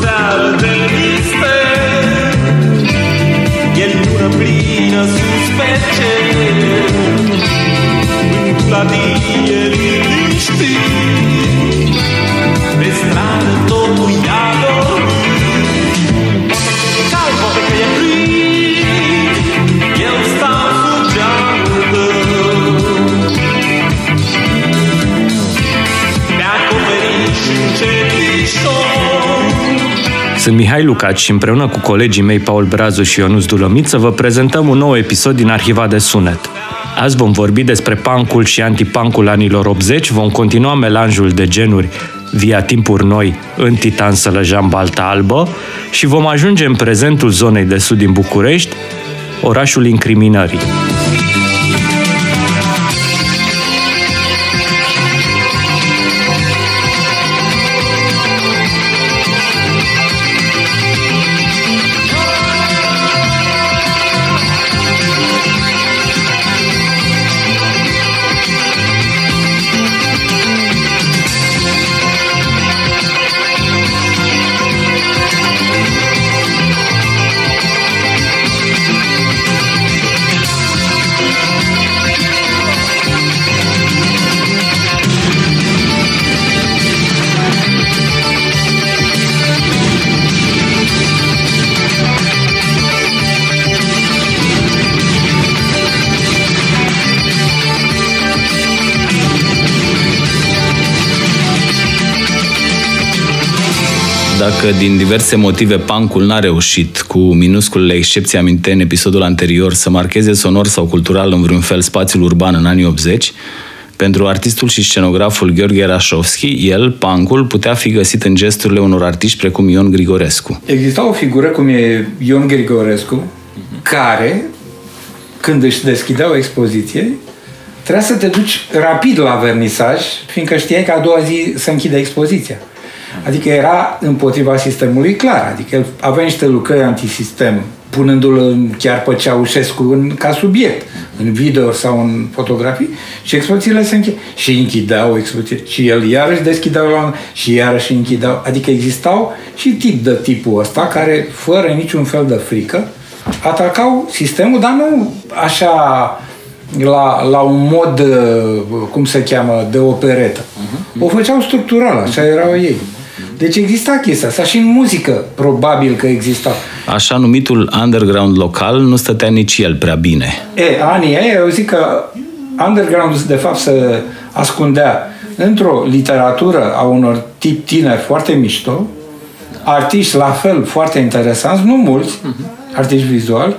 seară de mister E lună plină sus pe cer În Sunt Mihai Lucaci și împreună cu colegii mei Paul Brazu și Ionuț Dulămiță vă prezentăm un nou episod din Arhiva de Sunet. Azi vom vorbi despre pancul și antipancul anilor 80, vom continua melanjul de genuri via timpuri noi în Titan Sălăjean Balta Albă și vom ajunge în prezentul zonei de sud din București, orașul incriminării. Dacă din diverse motive pancul n-a reușit, cu minusculele excepții aminte în episodul anterior, să marcheze sonor sau cultural în vreun fel spațiul urban în anii 80, pentru artistul și scenograful Gheorghe Rașovski, el, pancul, putea fi găsit în gesturile unor artiști precum Ion Grigorescu. Exista o figură cum e Ion Grigorescu, care, când își deschidea o expoziție, trebuia să te duci rapid la vernisaj, fiindcă știai că a doua zi să închide expoziția. Adică era împotriva sistemului clar, adică el avea niște lucrări antisistem, punându-l chiar pe Ceaușescu în, ca subiect, în video sau în fotografii, și expozițiile se închid. Și închideau expoziție. Și el iarăși deschideau la și iarăși închideau. Adică existau și tip de tipul ăsta, care, fără niciun fel de frică, atacau sistemul, dar nu așa la, la un mod, uh, cum se cheamă, de operetă. O făceau structural, așa erau ei. Deci exista chestia asta și în muzică probabil că exista. Așa numitul underground local nu stătea nici el prea bine. E, anii ei, eu zic că underground de fapt se ascundea într-o literatură a unor tip tineri foarte mișto, artiști la fel foarte interesanți, nu mulți, artiști vizuali,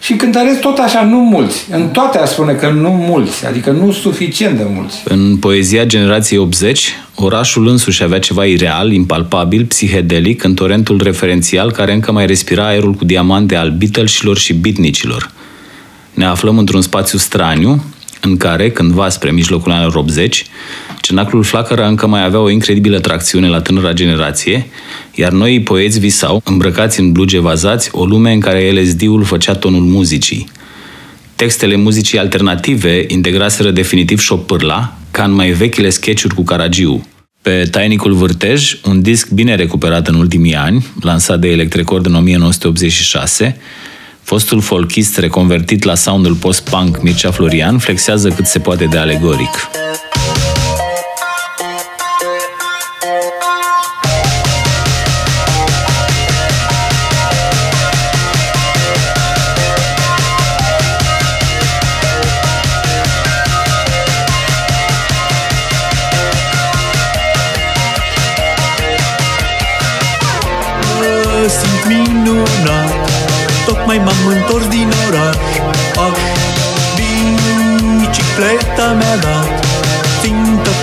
și cântăresc tot așa, nu mulți. În toate a spune că nu mulți, adică nu suficient de mulți. În poezia generației 80, orașul însuși avea ceva ireal, impalpabil, psihedelic, în torentul referențial care încă mai respira aerul cu diamante al Beatlesilor și beatnicilor. Ne aflăm într-un spațiu straniu, în care, cândva spre mijlocul anilor 80, cenaclul flacără încă mai avea o incredibilă tracțiune la tânăra generație, iar noi poeți visau, îmbrăcați în bluge vazați, o lume în care LSD-ul făcea tonul muzicii. Textele muzicii alternative integraseră definitiv șopârla, ca în mai vechile sketchuri cu Caragiu. Pe Tainicul Vârtej, un disc bine recuperat în ultimii ani, lansat de Electrecord în 1986, Fostul folchist reconvertit la soundul post-punk Mircea Florian flexează cât se poate de alegoric.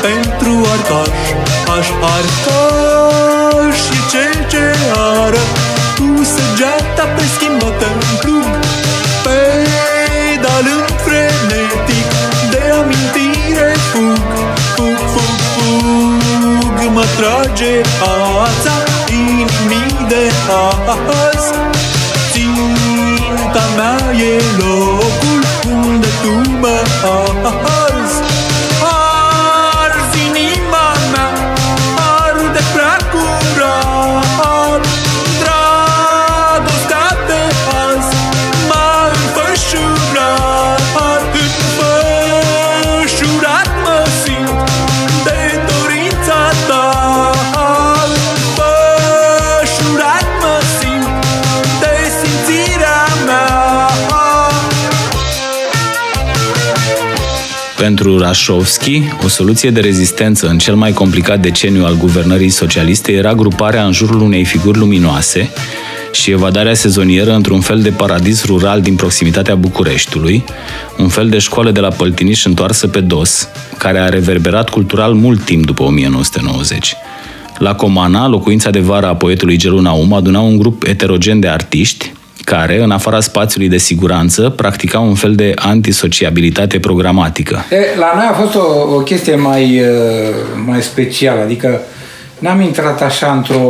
Pentru arcaș Aș arcaș și ce ce ară Cu săgeata preschimbată în plug Pedalând frenetic De amintire fug. Fug, fug, fug Mă trage ața Inimii de azi. Ținta mea e locul Unde tu mă arzi Pentru Rașovski, o soluție de rezistență în cel mai complicat deceniu al guvernării socialiste era gruparea în jurul unei figuri luminoase și evadarea sezonieră într-un fel de paradis rural din proximitatea Bucureștiului, un fel de școală de la Păltiniș întoarsă pe dos, care a reverberat cultural mult timp după 1990. La Comana, locuința de vară a poetului Gelu Naum, aduna un grup eterogen de artiști, care, în afara spațiului de siguranță, practica un fel de antisociabilitate programatică. E, la noi a fost o, o chestie mai, uh, mai specială, adică n-am intrat așa într-o,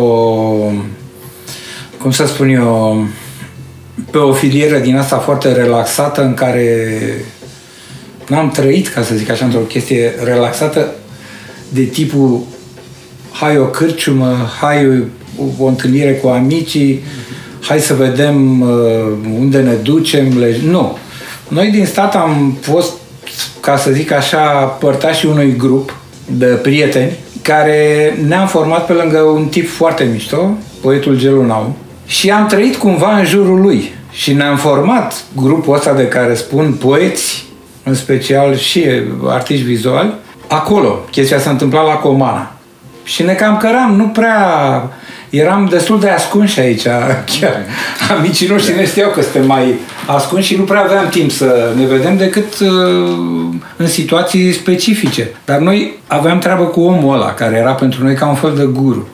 cum să spun eu, pe o filieră din asta foarte relaxată în care n-am trăit, ca să zic așa, într-o chestie relaxată de tipul hai o cârciumă, hai o, o întâlnire cu amicii, hai să vedem uh, unde ne ducem. Le... Nu. Noi din stat am fost, ca să zic așa, părtașii unui grup de prieteni care ne-am format pe lângă un tip foarte mișto, poetul Gelunau, și am trăit cumva în jurul lui. Și ne-am format grupul ăsta de care spun poeți, în special și artiști vizuali, acolo. Chestia s-a întâmplat la Comana. Și ne cam căram, nu prea... Eram destul de ascunși aici, chiar. Amicii noștri ne știau că suntem mai ascunși și nu prea aveam timp să ne vedem decât uh, în situații specifice. Dar noi aveam treabă cu omul ăla, care era pentru noi ca un fel de guru.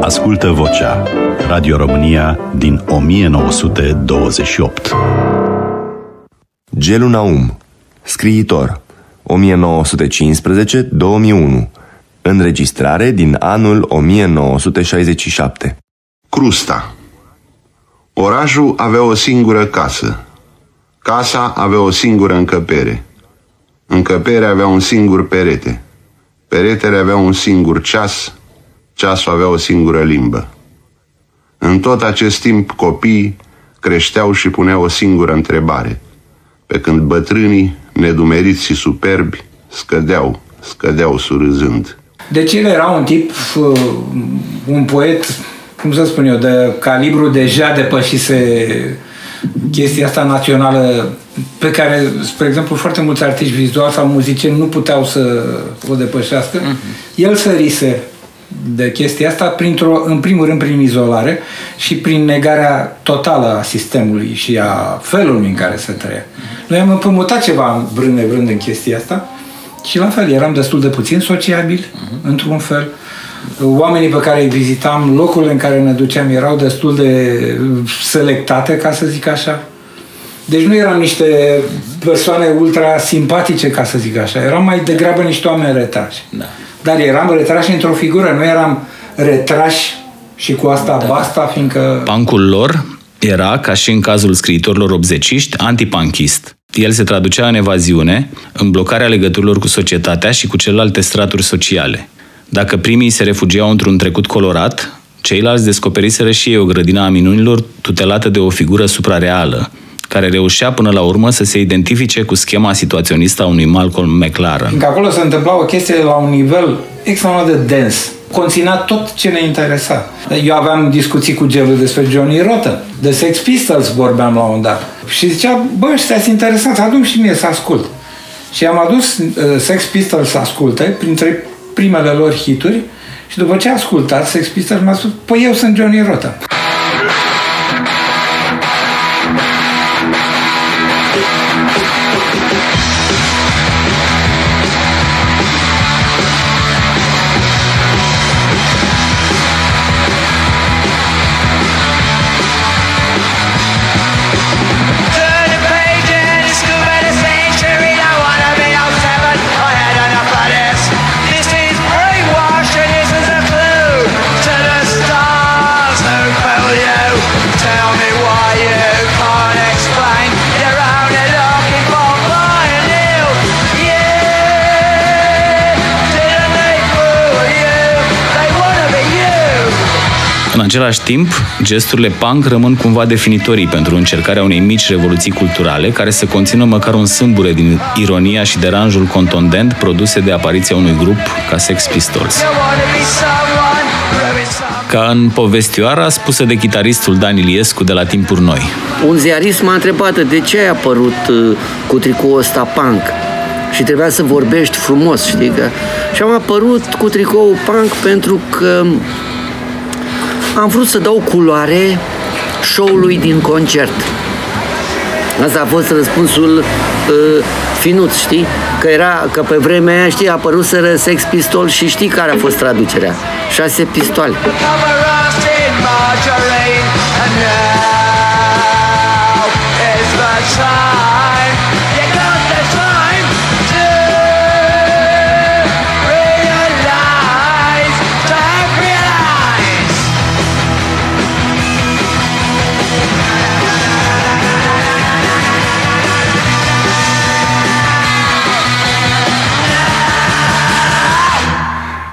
Ascultă vocea Radio România din 1928 Gelu Naum, scriitor, 1915-2001, înregistrare din anul 1967. Crusta Orașul avea o singură casă. Casa avea o singură încăpere. Încăperea avea un singur perete. Peretele avea un singur ceas. Ceasul avea o singură limbă. În tot acest timp copiii creșteau și puneau o singură întrebare, pe când bătrânii, nedumeriți și superbi, scădeau, scădeau surâzând. Deci el era un tip, uh, un poet, cum să spun eu, de calibru deja depășise chestia asta națională pe care, spre exemplu, foarte mulți artiști vizuali sau muzicieni nu puteau să o depășească. Uh-huh. El sărise de chestia asta, printr-o, în primul rând prin izolare și prin negarea totală a sistemului și a felului în care se trăia. Noi am împrumutat ceva vrând nevrând în chestia asta și la fel, eram destul de puțin sociabili, uh-huh. într-un fel. Oamenii pe care îi vizitam, locurile în care ne duceam erau destul de selectate, ca să zic așa. Deci nu eram niște persoane ultra simpatice, ca să zic așa. Eram mai degrabă niște oameni retrași. Da. Dar eram retrași într-o figură, nu eram retrași și cu asta da. basta, fiindcă... Pancul lor era, ca și în cazul scriitorilor obzeciști, antipanchist. El se traducea în evaziune, în blocarea legăturilor cu societatea și cu celelalte straturi sociale. Dacă primii se refugiau într-un trecut colorat, ceilalți descoperiseră și ei o grădină a minunilor tutelată de o figură suprareală, care reușea până la urmă să se identifice cu schema situaționistă a unui Malcolm McLaren. Că acolo se întâmpla o chestie la un nivel extraordinar de dens. Conținea tot ce ne interesa. Eu aveam discuții cu Gelu despre Johnny Rotten. De Sex Pistols vorbeam la un dat. Și zicea, bă, ăștia sunt interesanți, adu și mie să ascult. Și am adus uh, Sex Pistols să asculte, printre primele lor hituri, și după ce a ascultat Sex Pistols, mi-a spus, păi eu sunt Johnny Rotten. Același timp, gesturile punk rămân cumva definitorii pentru încercarea unei mici revoluții culturale care să conțină măcar un sâmbure din ironia și deranjul contondent produse de apariția unui grup ca Sex Pistols. You wanna be someone, ruin someone. Ca în povestioara spusă de chitaristul Dan Iliescu de la Timpuri Noi. Un ziarist m-a întrebat de ce ai apărut uh, cu tricoul ăsta punk. și trebuia să vorbești frumos, știi? Că... Și am apărut cu tricou punk pentru că am vrut să dau culoare show-ului din concert. Asta a fost răspunsul uh, finuț, știi? Că era, că pe vremea aia, știi, a apăruseră Sex Pistol și știi care a fost traducerea? Șase pistoale.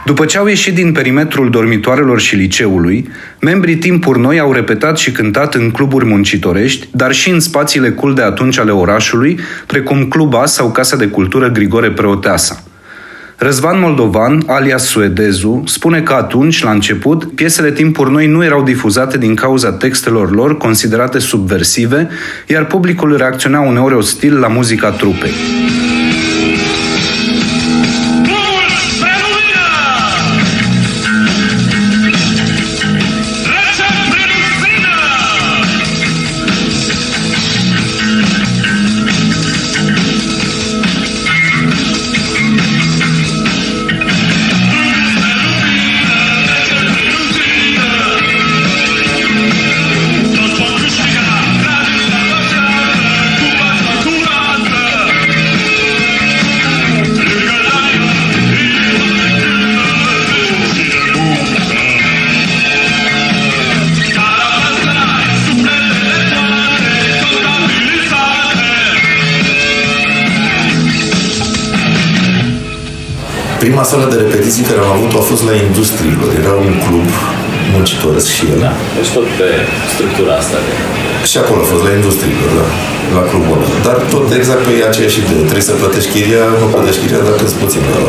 După ce au ieșit din perimetrul dormitoarelor și liceului, membrii Timpuri Noi au repetat și cântat în cluburi muncitorești, dar și în spațiile cool de atunci ale orașului, precum Cluba sau Casa de Cultură Grigore Preoteasa. Răzvan Moldovan, alias Suedezu, spune că atunci, la început, piesele Timpuri Noi nu erau difuzate din cauza textelor lor considerate subversive, iar publicul reacționa uneori ostil la muzica trupei. Care am avut-o a fost la Industriilor. Era un club muncitoresc și el. Da, deci tot pe structura asta de... Și acolo a fost, la Industriilor, da. La clubul ăla. Dar tot exact pe aceeași idee. Trebuie să plătești chiria, nu plătești chiria dacă îți puțin la,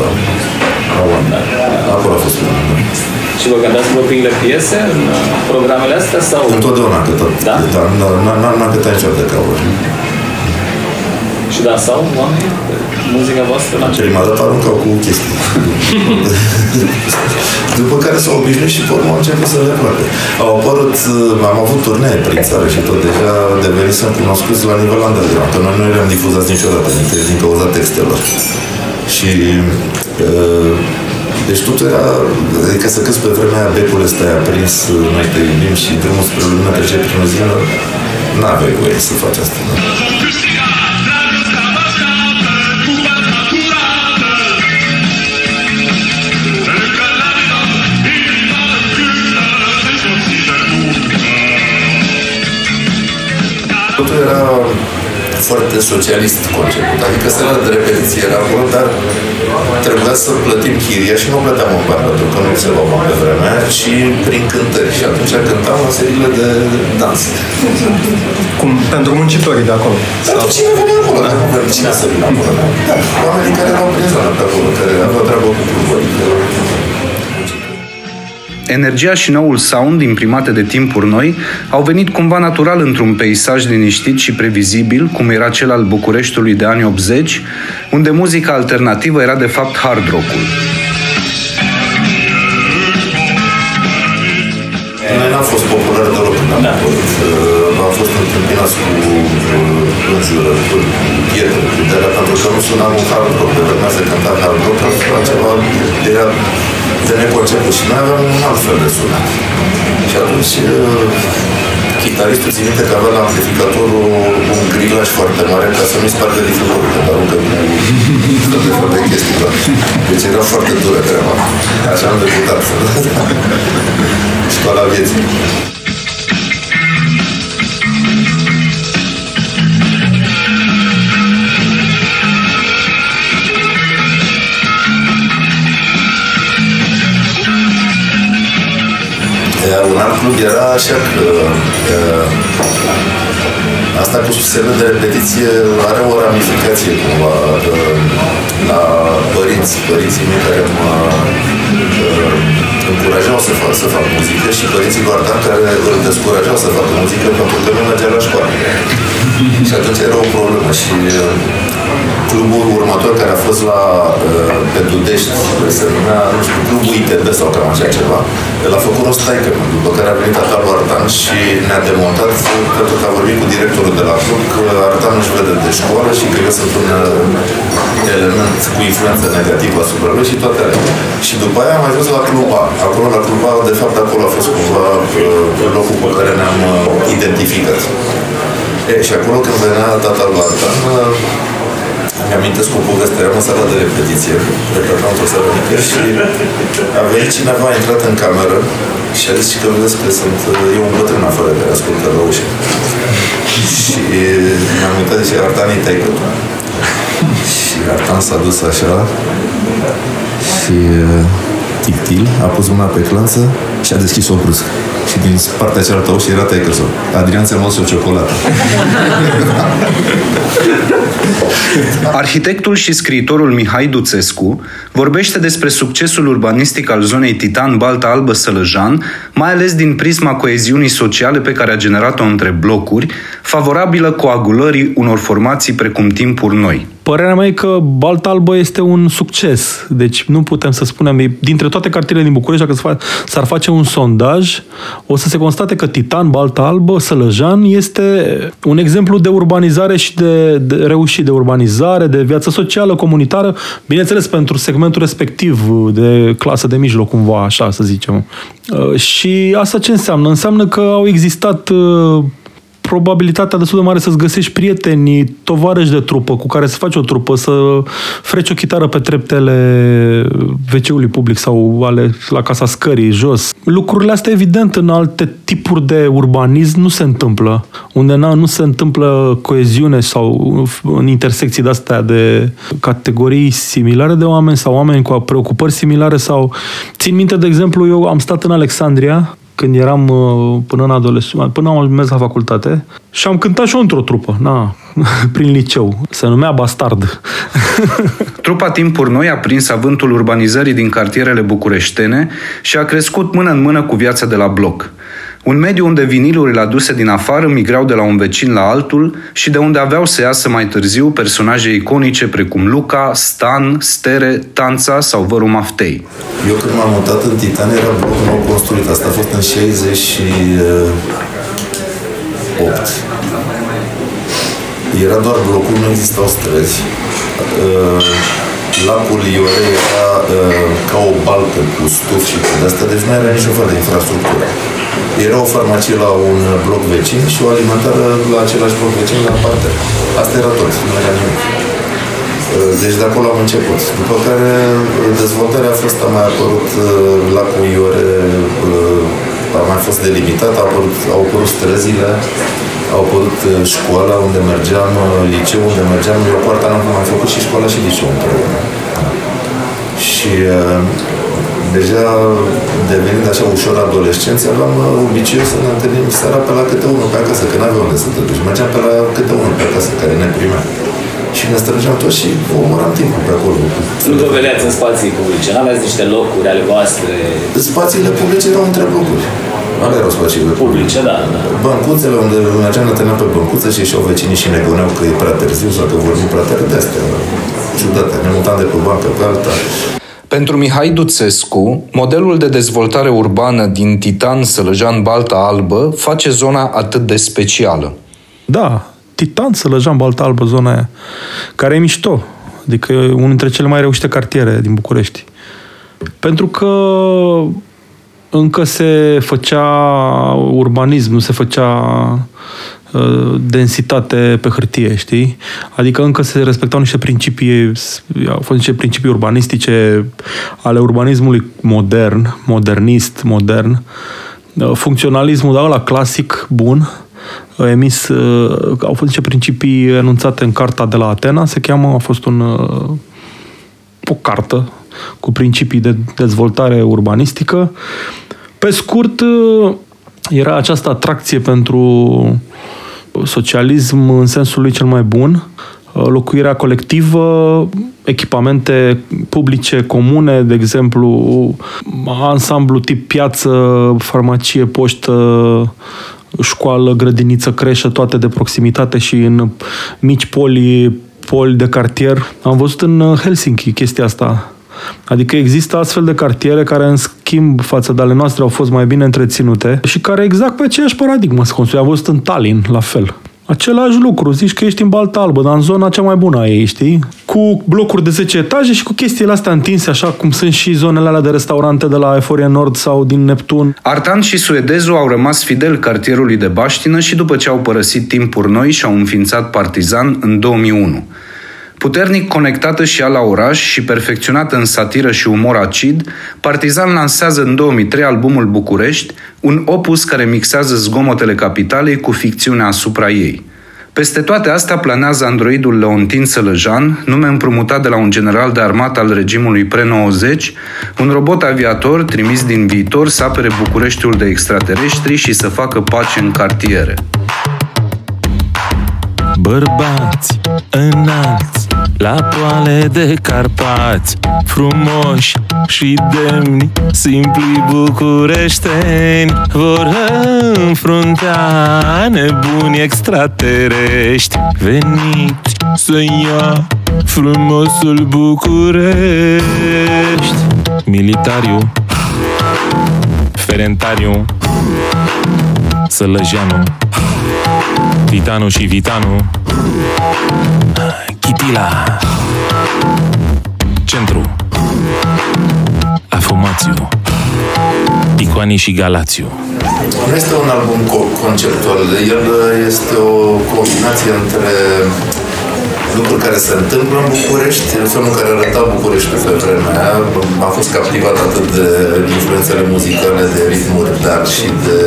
la oameni. Acolo a fost primul. Da. Și vă cântați propriile piese în uh, programele astea sau... Întotdeauna că tot. Da? da n- n- n-am cântat niciodată de cover. Și da, sau oamenii pe muzica voastră la Prima dată aruncau cu chestii. După care s-au obișnuit și pe urmă au început să le placă. Au apărut, uh, am avut turnee prin țară și tot, deja devenisem cunoscuți la nivel underground, că noi nu eram difuzați niciodată din, din cauza textelor. Și uh, deci totul era, adică să câți pe vremea aia becul ăsta e aprins, noi te iubim și drumul spre lumină trece prin o zi, n-aveai voie să faci asta. Da? Totul era foarte socialist conceput. Adică sala de repetiție era acolo, dar trebuia să plătim chiria și nu plăteam în bani, pentru că nu se lua bani pe vremea aia, ci prin cântări. Și atunci cântam la seriile de dans. Cum? Pentru muncitorii de acolo? Pentru cine venea acolo, dar nu pentru cine să vină acolo. Da, oamenii care erau prin zona pe acolo, care aveau treabă cu cluburi. Energia și noul sound imprimate de timpuri noi au venit cumva natural într-un peisaj liniștit și previzibil, cum era cel al Bucureștiului de anii 80, unde muzica alternativă era de fapt hard rock-ul. Noi n-am fost popular deloc când am apărut. Uh, Am fost întâmpinați cu uh, înjurări, cu pietre, cu de pentru că nu sunam un hard rock. Pe vremea se cânta hard rock, era ceva, era de neconceput și noi aveam un alt fel de sunet. Și atunci uh, chitaristul ține minte că avea la amplificatorul un grilaj foarte mare ca să nu-i spargă difuzorii, că aruncă cu tot de fel de chestii. Da. Deci era foarte dură treaba. Așa am debutat. Școala vieții. Iar un alt club era așa că uh, asta cu semnul de repetiție are o ramificație cumva uh, la părinți, părinții mei care mă uh, încurajau să fac, să fac muzică și părinții lui Ardan care îl descurajau să facă muzică pentru că nu mergea la școală. Și atunci era o problemă și uh, clubul următor care a fost la uh, pe Dudești, se numea, nu știu, clubul ITB sau cam așa ceva, el a făcut o staică, după care a venit Atalu Artan și ne-a demontat pentru că a vorbit cu directorul de la club că Artan nu-și vede de școală și că eu sunt un uh, element cu influență negativă asupra lui și toate alea. Și după aia am ajuns la cluba. Acolo, la cluba, de fapt, acolo a fost cumva uh, locul pe care ne-am uh, identificat. E, și acolo când venea tata lui Artan, uh, mi-amintesc o poveste, eram în sala de repetiție, repetam într-o sală mică și a venit cineva, a intrat în cameră și a zis că vedeți că sunt, e un bătrân afară care ascultă la ușă. și mi-am uitat și Artan e taică Și Artan s-a dus așa și uh, tictil, a pus mâna pe clanță și a deschis-o brusc. Și din partea cealaltă ușă era taică Adrian ți-a o ciocolată. Arhitectul și scriitorul Mihai Duțescu vorbește despre succesul urbanistic al zonei Titan Balta Albă Sălăjan, mai ales din prisma coeziunii sociale pe care a generat-o între blocuri, favorabilă coagulării unor formații precum timpuri noi. Părerea mea e că Balta Albă este un succes. Deci nu putem să spunem, dintre toate cartierele din București, dacă s-ar face un sondaj, o să se constate că Titan, Balta Albă, Sălăjan este un exemplu de urbanizare și de, de reușit de urbanizare, de viață socială, comunitară, bineînțeles pentru segmentul respectiv de clasă de mijloc, cumva, așa să zicem. Uh, și asta ce înseamnă? Înseamnă că au existat uh, probabilitatea destul de mare să-ți găsești prieteni, tovarăși de trupă cu care să faci o trupă, să freci o chitară pe treptele wc public sau ale, la casa scării, jos. Lucrurile astea, evident, în alte tipuri de urbanism nu se întâmplă. Unde na, nu se întâmplă coeziune sau în intersecții de-astea de categorii similare de oameni sau oameni cu preocupări similare sau... Țin minte, de exemplu, eu am stat în Alexandria când eram uh, până în adolescență, până am mers la facultate și am cântat și eu într-o trupă, na, prin liceu. Se numea Bastard. Trupa Timpuri Noi a prins avântul urbanizării din cartierele bucureștene și a crescut mână în mână cu viața de la bloc. Un mediu unde vinilurile aduse din afară migrau de la un vecin la altul și de unde aveau să iasă mai târziu personaje iconice precum Luca, Stan, Stere, Tanța sau Văru Maftei. Eu când m-am mutat în Titan era bloc nou construit. Asta a fost în 68. Era doar blocul, nu existau străzi. Uh, lacul Iore era uh, ca o baltă cu stuf și cu de-asta, deci nu era niciun fel de infrastructură. Era o farmacie la un bloc vecin și o alimentară la același bloc vecin la parte. Asta era tot, nu era nimic. Uh, deci de acolo am început. După care dezvoltarea a fost, a mai apărut lacul Iore, a mai fost delimitat, au apărut, au apărut străzile, au apărut școala unde mergeam, liceu unde mergeam. Eu cu Artan am mai făcut și școala și liceu împreună. Și uh, deja devenind așa ușor adolescenți, aveam obiceiul să ne întâlnim seara pe la câte unul pe acasă, că n-aveam unde să te duci. Mergeam pe la câte unul pe acasă care ne primea. Și ne strângeam toți și omoram timpul pe acolo. Nu vă vedeați în spații publice, n-aveți niște locuri ale voastre? Spațiile publice erau între blocuri. Ale erau spațiile publice, da, da. Băncuțele unde mergeam ne întâlneam pe băncuță și ieșeau vecinii și ne goneau că e prea târziu sau că vorbim prea tare de astea. Ciudate. Ne mutam de pe o bancă pe alta. Pentru Mihai Duțescu, modelul de dezvoltare urbană din Titan Sălăjan Balta Albă face zona atât de specială. Da, Titan Sălăjan Balta Albă, zona aia, care e mișto. Adică e unul dintre cele mai reușite cartiere din București. Pentru că încă se făcea urbanism, nu se făcea uh, densitate pe hârtie, știi? Adică încă se respectau niște principii, au fost niște principii urbanistice ale urbanismului modern, modernist, modern. Uh, funcționalismul, da, la clasic, bun, emis, uh, au fost niște principii enunțate în carta de la Atena, se cheamă, a fost un, o cartă cu principii de dezvoltare urbanistică. Pe scurt, era această atracție pentru socialism în sensul lui cel mai bun, locuirea colectivă, echipamente publice comune, de exemplu, ansamblu tip piață, farmacie, poștă, școală, grădiniță, creșă, toate de proximitate și în mici poli poli de cartier. Am văzut în uh, Helsinki chestia asta. Adică există astfel de cartiere care, în schimb, față de ale noastre, au fost mai bine întreținute și care exact pe aceeași paradigmă se construie. Am văzut în Tallinn, la fel. Același lucru, zici că ești în Balta Albă, dar în zona cea mai bună a ei, știi? Cu blocuri de 10 etaje și cu chestiile astea întinse, așa cum sunt și zonele alea de restaurante de la Eforia Nord sau din Neptun. Artan și suedezul au rămas fidel cartierului de baștină și după ce au părăsit timpuri noi și au înființat Partizan în 2001. Puternic conectată și ea la oraș și perfecționată în satiră și umor acid, Partizan lansează în 2003 albumul București, un opus care mixează zgomotele capitalei cu ficțiunea asupra ei. Peste toate astea planează androidul Leontin Sălăjan, nume împrumutat de la un general de armată al regimului pre-90, un robot aviator trimis din viitor să apere Bucureștiul de extraterestri și să facă pace în cartiere. Bărbați înalți la poale de Carpați Frumoși și demni, simpli bucureșteni Vor înfrunta nebuni extraterestri Veniți să ia frumosul București. Militariu Ferentariu Sălăjeanu Titanu și Vitanu. Chitila. Centru. Afumațiu. Icoanii și Galațiu. Nu este un album co- conceptual, el este o combinație între lucruri care se întâmplă în București, felul în care arăta București pe vremea aia. Am fost captivat atât de influențele muzicale, de ritmuri, dar și de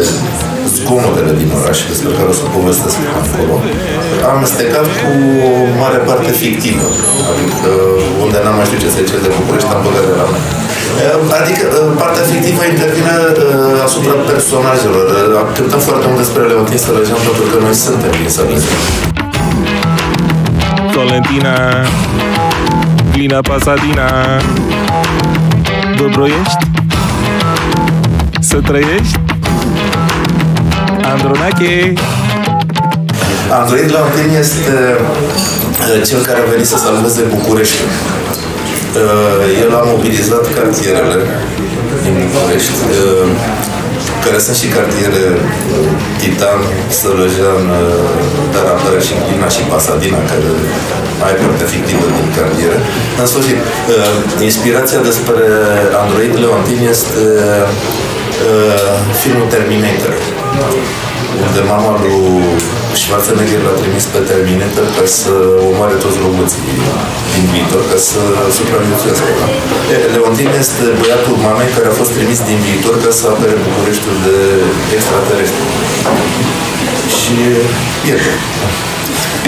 zgomotele din oraș, despre care o să povestesc acolo. Am stecat cu o mare parte fictivă, adică unde n-am mai știut ce se zice de București, am băgat de la mine. Adică partea fictivă intervine uh, asupra personajelor. Uh, Cântăm foarte mult despre Leontin Sălăjean pentru că noi suntem din Sălăjean. Valentina Lina Pasadina Dobroiești Să trăiești Andronache Android Leontin este uh, cel care a venit să salveze București. Uh, El a mobilizat cartierele din București, uh, care sunt și cartiere uh, Titan, Sălăjean, uh, dar apare și Glina și Pasadena, care mai parte fictivă din cartiere. În sfârșit, uh, inspirația despre Android Leontin este uh, filmul Terminator unde mama lui Schwarzenegger l-a trimis pe Terminator ca să omoare toți roboții din viitor, ca să supraviețuiască. E, Leontin este băiatul mamei care a fost trimis din viitor ca să apere Bucureștiul de extraterestri. Și pierde.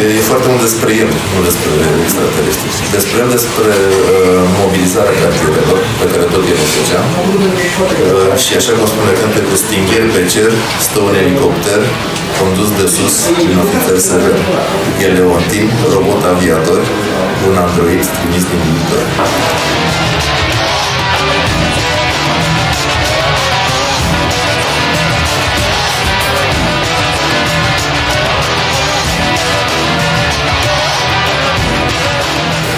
E, e foarte mult despre el, nu despre extraterestri. Despre el, despre uh, mobilizarea cartierelor, pe care tot el o făcea. Uh, și așa cum spune cântecul Stingher pe cer, stă un elicopter condus de sus un ofițer sever. E Leontin, robot aviator, un android trimis din viitor.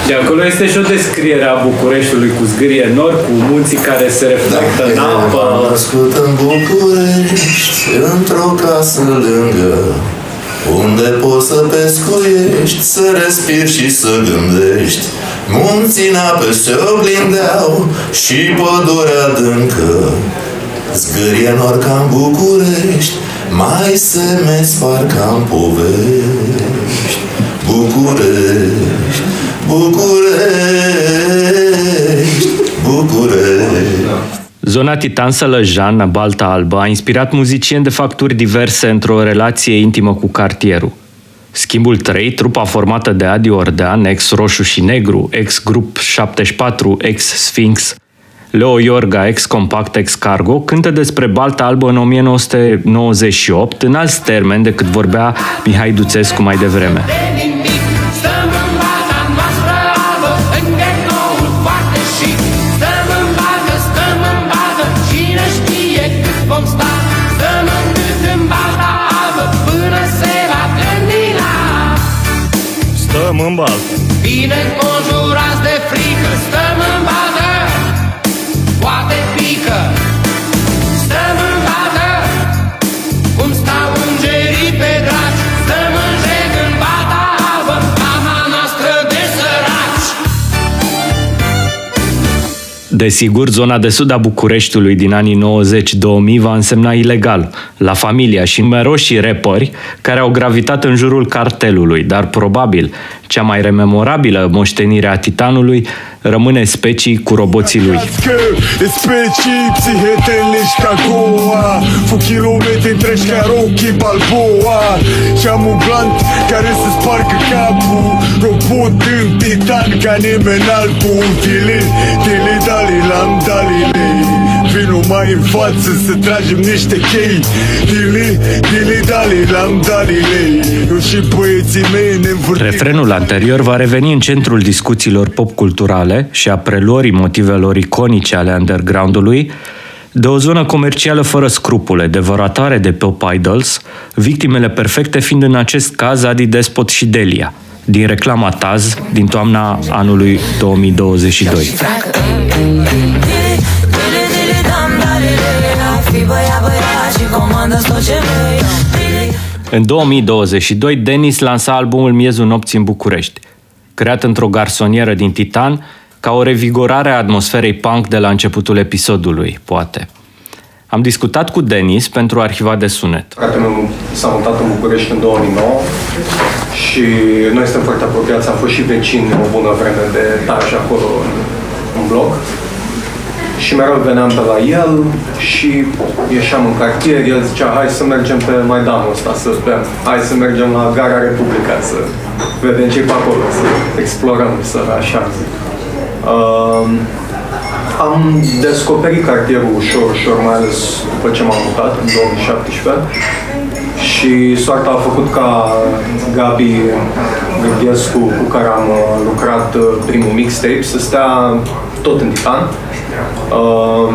De acolo este și o descriere a Bucureștiului cu zgârie nori, cu munții care se reflectă în apă. M-am născut în București, într-o casă lângă, unde poți să pescuiești, să respiri și să gândești. Munții în apă se oglindeau și pădurea adâncă. Zgârie nori ca în București, mai semezi parcă în povești. București, București, București. Zona Titan Sălăjan, Balta Albă, a inspirat muzicieni de facturi diverse într-o relație intimă cu cartierul. Schimbul 3, trupa formată de Adi Ordean, ex-Roșu și Negru, ex-Grup 74, ex-Sphinx, Leo Iorga, ex-Compact, ex-Cargo, cântă despre Balta Albă în 1998, în alți termeni decât vorbea Mihai Duțescu mai devreme. Stăm albă, până se va gândi la Stăm în baltă Bine conjurați de frică Desigur, zona de sud a Bucureștiului din anii 90-2000 va însemna ilegal, la familia și numeroși repări care au gravitat în jurul cartelului, dar probabil cea mai rememorabilă moștenire a Titanului rămâne specii cu roboții lui. E specii psihedelici ca Goa Fu kilometri întregi ca Rocky Balboa Și am un blunt care să spargă capul Robot în titan ca nimeni altul Dili, dili, dali, lam, dalile Vino mai în față să tragem niște chei Dili, dili, dali, lam, dalile Eu și băieții mei ne învârtim. Refrenul anterior va reveni în centrul discuțiilor popculturale și a preluării motivelor iconice ale undergroundului de o zonă comercială fără scrupule, devoratoare de pop idols, victimele perfecte fiind în acest caz Adi Despot și Delia, din reclama Taz din toamna anului 2022. În 2022, Denis lansa albumul Miezul nopții în București, creat într-o garsonieră din Titan, ca o revigorare a atmosferei punk de la începutul episodului, poate. Am discutat cu Denis pentru arhiva de sunet. Fratele meu s-a mutat în București în 2009 și noi suntem foarte apropiați, am fost și vecini o bună vreme de etaj acolo în, în bloc. Și mereu veneam pe la el și ieșeam în cartier, el zicea, hai să mergem pe Maidanul ăsta să bem, hai să mergem la Gara Republica să vedem ce pe acolo, să explorăm, să așa zic. Uh, am descoperit cartierul ușor, ușor, mai ales după ce m-am mutat în 2017 și soarta a făcut ca Gabi Gârghescu, cu care am uh, lucrat uh, primul mixtape, să stea tot în Titan. Uh,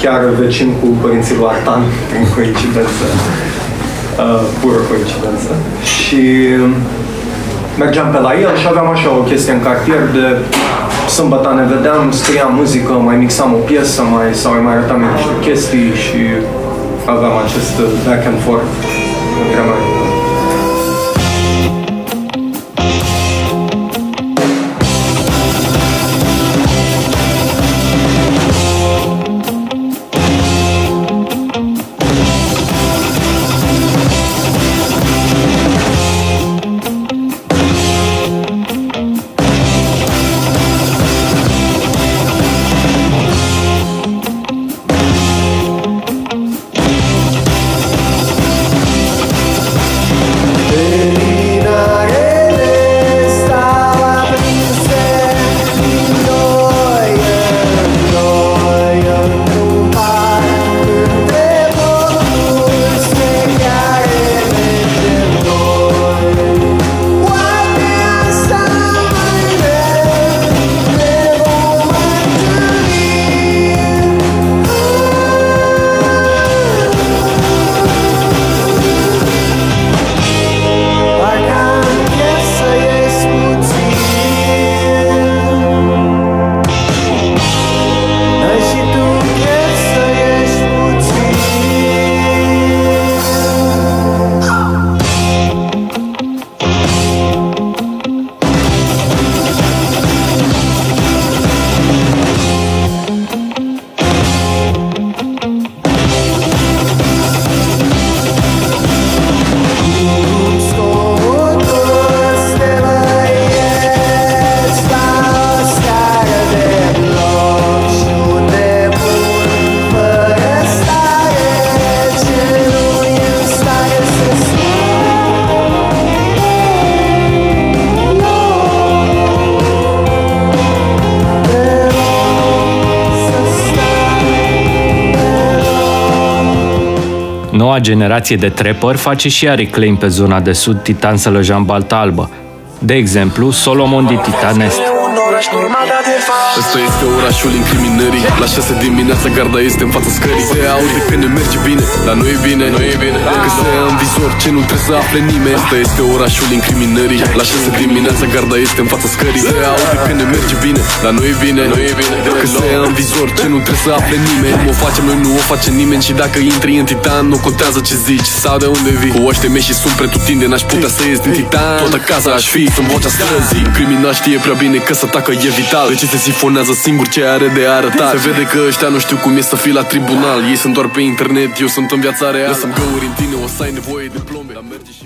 chiar vecin cu părinții lui Artan, prin coincidență, uh, pură coincidență. Și mergeam pe la el și aveam așa o chestie în cartier de sâmbătă ne vedeam, scriam muzică, mai mixam o piesă, mai, sau mai arătam niște chestii și aveam acest back and forth între noi. Noua generație de trapper face și ea reclaim pe zona de sud Titan Sălăjan Balta Albă. De exemplu, Solomon din Titan Est. un oraș normal, dar de fapt Ăsta este orașul incriminării. La 6 dimineața garda este în fața scării. Se aude că ne merge bine, dar nu e bine, nu e bine. Că se ia în vizor ce nu trebuie să afle nimeni. Ăsta este orașul incriminării. La 6 dimineața garda este în fața scării. Se aude că ne merge bine, dar nu e bine, nu e bine. Că se ia în vizor ce nu trebuie să afle nimeni. Cum o facem noi nu o face nimeni. Și dacă intri în titan nu contează ce zici Sau de unde vii. Cu oște mei și sunt pretutinde N-aș putea să ies din titan. Toată casa aș fi, sunt vocea străzii. Criminal știe prea bine că să tacă e vital. De ce se sifonează singur ce are de arătat? Se vede că ăștia nu știu cum e să fii la tribunal. Ei sunt doar pe internet, eu sunt în viața reală. Lăsăm găuri în tine, o să ai nevoie de plombe. Dar merge și